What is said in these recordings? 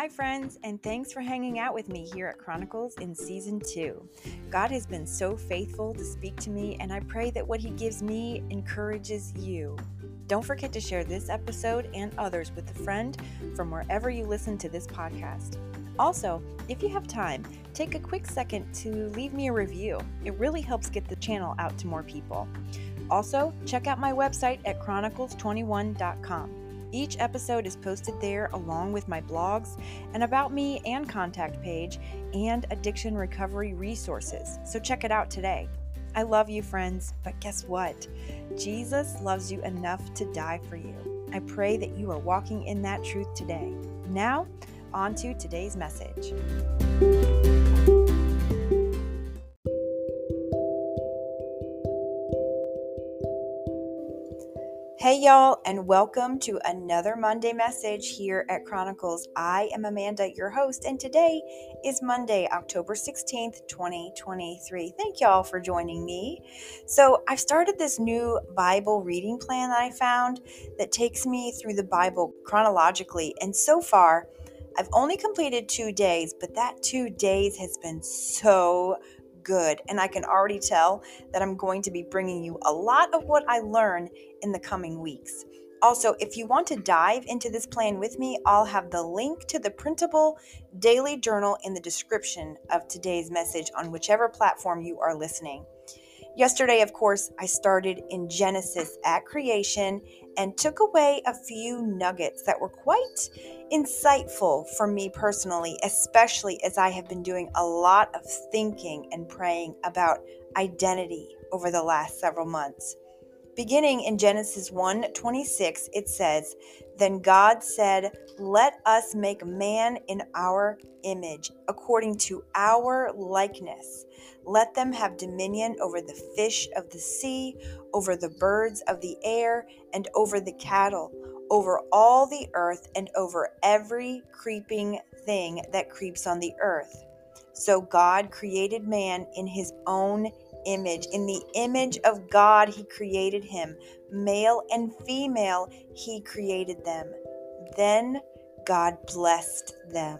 Hi, friends, and thanks for hanging out with me here at Chronicles in Season 2. God has been so faithful to speak to me, and I pray that what He gives me encourages you. Don't forget to share this episode and others with a friend from wherever you listen to this podcast. Also, if you have time, take a quick second to leave me a review. It really helps get the channel out to more people. Also, check out my website at chronicles21.com. Each episode is posted there along with my blogs, an About Me and contact page, and addiction recovery resources. So check it out today. I love you, friends, but guess what? Jesus loves you enough to die for you. I pray that you are walking in that truth today. Now, on to today's message. Hey, y'all, and welcome to another Monday message here at Chronicles. I am Amanda, your host, and today is Monday, October 16th, 2023. Thank y'all for joining me. So, I've started this new Bible reading plan that I found that takes me through the Bible chronologically, and so far, I've only completed two days, but that two days has been so good. And I can already tell that I'm going to be bringing you a lot of what I learn in the coming weeks. Also, if you want to dive into this plan with me, I'll have the link to the printable daily journal in the description of today's message on whichever platform you are listening. Yesterday, of course, I started in Genesis at creation and took away a few nuggets that were quite insightful for me personally, especially as I have been doing a lot of thinking and praying about identity over the last several months. Beginning in Genesis 1 26, it says, Then God said, Let us make man in our image, according to our likeness. Let them have dominion over the fish of the sea, over the birds of the air, and over the cattle, over all the earth, and over every creeping thing that creeps on the earth. So God created man in his own image. In the image of God, He created him. Male and female, He created them. Then God blessed them.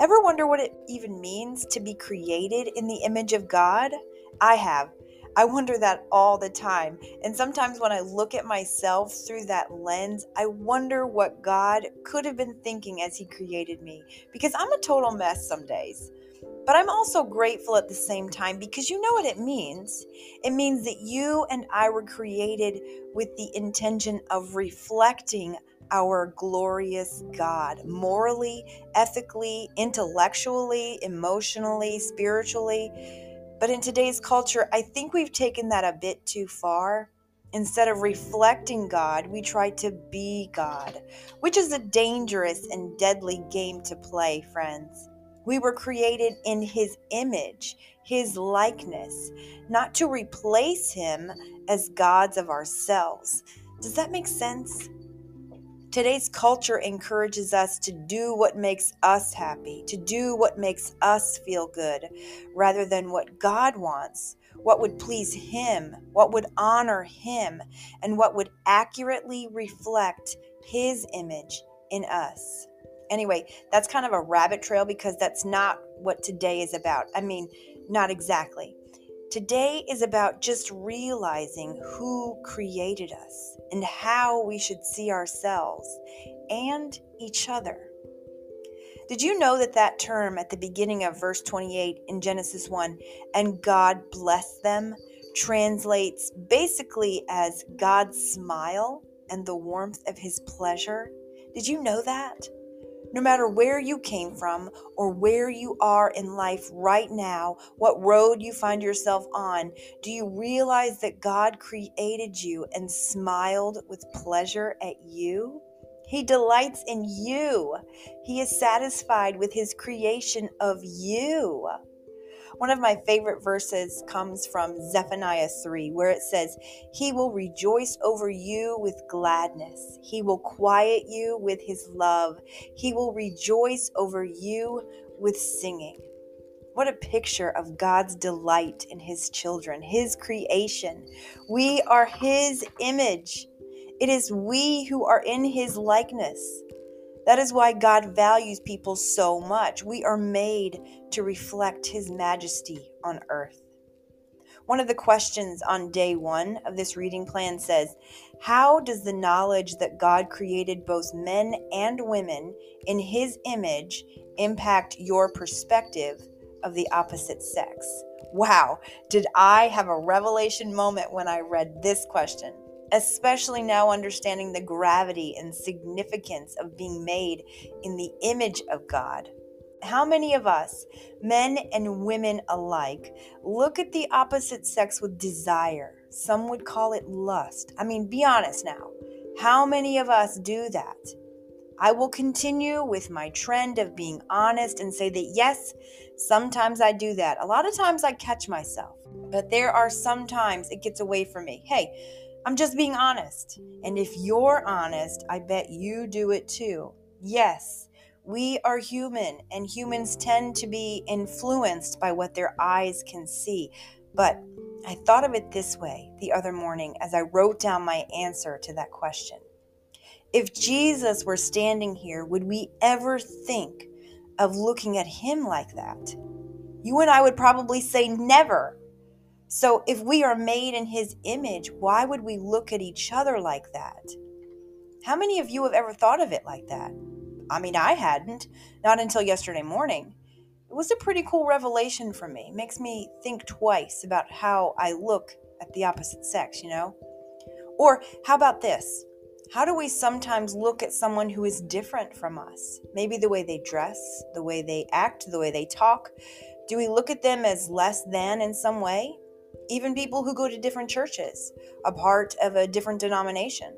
Ever wonder what it even means to be created in the image of God? I have. I wonder that all the time. And sometimes when I look at myself through that lens, I wonder what God could have been thinking as He created me. Because I'm a total mess some days. But I'm also grateful at the same time because you know what it means. It means that you and I were created with the intention of reflecting our glorious God morally, ethically, intellectually, emotionally, spiritually. But in today's culture, I think we've taken that a bit too far. Instead of reflecting God, we try to be God, which is a dangerous and deadly game to play, friends. We were created in His image, His likeness, not to replace Him as gods of ourselves. Does that make sense? Today's culture encourages us to do what makes us happy, to do what makes us feel good, rather than what God wants, what would please Him, what would honor Him, and what would accurately reflect His image in us. Anyway, that's kind of a rabbit trail because that's not what today is about. I mean, not exactly. Today is about just realizing who created us and how we should see ourselves and each other. Did you know that that term at the beginning of verse 28 in Genesis 1, and God blessed them, translates basically as God's smile and the warmth of his pleasure? Did you know that? No matter where you came from or where you are in life right now, what road you find yourself on, do you realize that God created you and smiled with pleasure at you? He delights in you. He is satisfied with his creation of you. One of my favorite verses comes from Zephaniah 3, where it says, He will rejoice over you with gladness. He will quiet you with his love. He will rejoice over you with singing. What a picture of God's delight in his children, his creation. We are his image. It is we who are in his likeness. That is why God values people so much. We are made to reflect His majesty on earth. One of the questions on day one of this reading plan says, How does the knowledge that God created both men and women in His image impact your perspective of the opposite sex? Wow, did I have a revelation moment when I read this question? Especially now understanding the gravity and significance of being made in the image of God. How many of us, men and women alike, look at the opposite sex with desire? Some would call it lust. I mean, be honest now. How many of us do that? I will continue with my trend of being honest and say that yes, sometimes I do that. A lot of times I catch myself, but there are some times it gets away from me. Hey, I'm just being honest. And if you're honest, I bet you do it too. Yes, we are human, and humans tend to be influenced by what their eyes can see. But I thought of it this way the other morning as I wrote down my answer to that question. If Jesus were standing here, would we ever think of looking at him like that? You and I would probably say never. So, if we are made in his image, why would we look at each other like that? How many of you have ever thought of it like that? I mean, I hadn't, not until yesterday morning. It was a pretty cool revelation for me. It makes me think twice about how I look at the opposite sex, you know? Or how about this? How do we sometimes look at someone who is different from us? Maybe the way they dress, the way they act, the way they talk. Do we look at them as less than in some way? Even people who go to different churches, a part of a different denomination.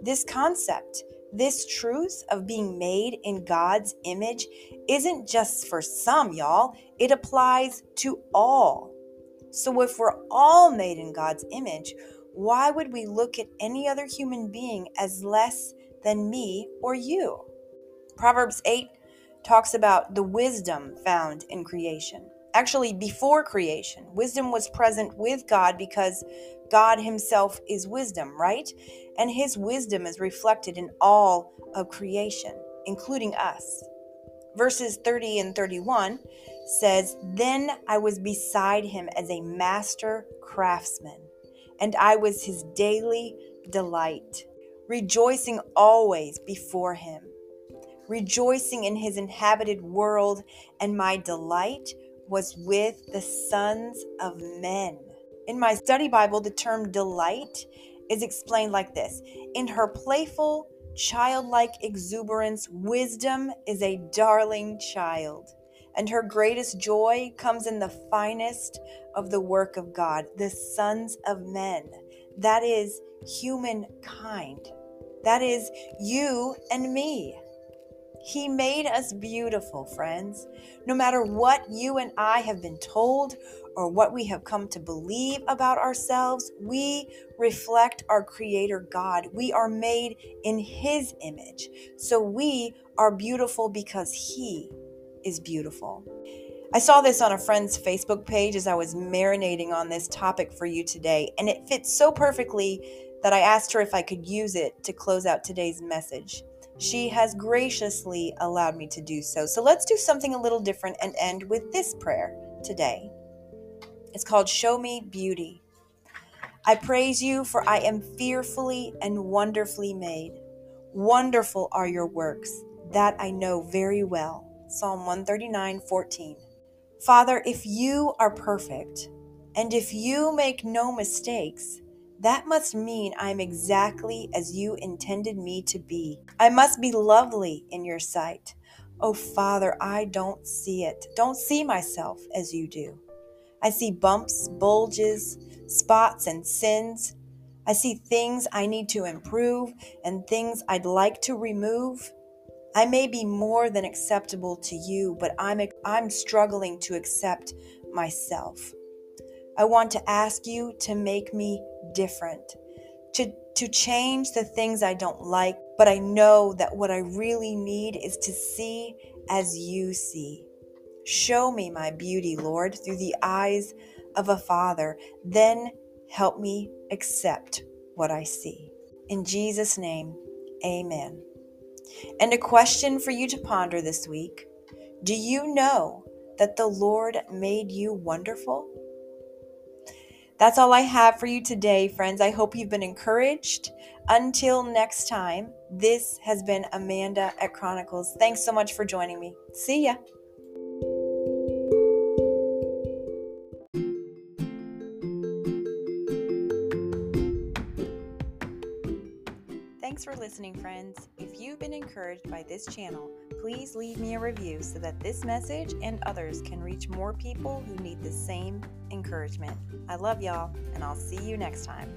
This concept this truth of being made in God's image isn't just for some, y'all, it applies to all. So if we're all made in God's image, why would we look at any other human being as less than me or you? Proverbs 8 talks about the wisdom found in creation. Actually, before creation, wisdom was present with God because God Himself is wisdom, right? And His wisdom is reflected in all of creation, including us. Verses 30 and 31 says, Then I was beside him as a master craftsman, and I was his daily delight, rejoicing always before him, rejoicing in his inhabited world, and my delight was with the sons of men. In my study Bible, the term delight is explained like this In her playful, childlike exuberance, wisdom is a darling child. And her greatest joy comes in the finest of the work of God, the sons of men. That is humankind. That is you and me. He made us beautiful, friends. No matter what you and I have been told or what we have come to believe about ourselves, we reflect our Creator God. We are made in His image. So we are beautiful because He is beautiful. I saw this on a friend's Facebook page as I was marinating on this topic for you today, and it fits so perfectly that I asked her if I could use it to close out today's message. She has graciously allowed me to do so. So let's do something a little different and end with this prayer today. It's called Show Me Beauty. I praise you, for I am fearfully and wonderfully made. Wonderful are your works, that I know very well. Psalm 139 14. Father, if you are perfect, and if you make no mistakes, that must mean I am exactly as you intended me to be. I must be lovely in your sight. Oh, Father, I don't see it. Don't see myself as you do. I see bumps, bulges, spots, and sins. I see things I need to improve and things I'd like to remove. I may be more than acceptable to you, but I'm, I'm struggling to accept myself. I want to ask you to make me different, to, to change the things I don't like, but I know that what I really need is to see as you see. Show me my beauty, Lord, through the eyes of a father. Then help me accept what I see. In Jesus' name, amen. And a question for you to ponder this week Do you know that the Lord made you wonderful? That's all I have for you today, friends. I hope you've been encouraged. Until next time, this has been Amanda at Chronicles. Thanks so much for joining me. See ya. Thanks for listening, friends. If you've been encouraged by this channel, please leave me a review so that this message and others can reach more people who need the same encouragement. I love y'all, and I'll see you next time.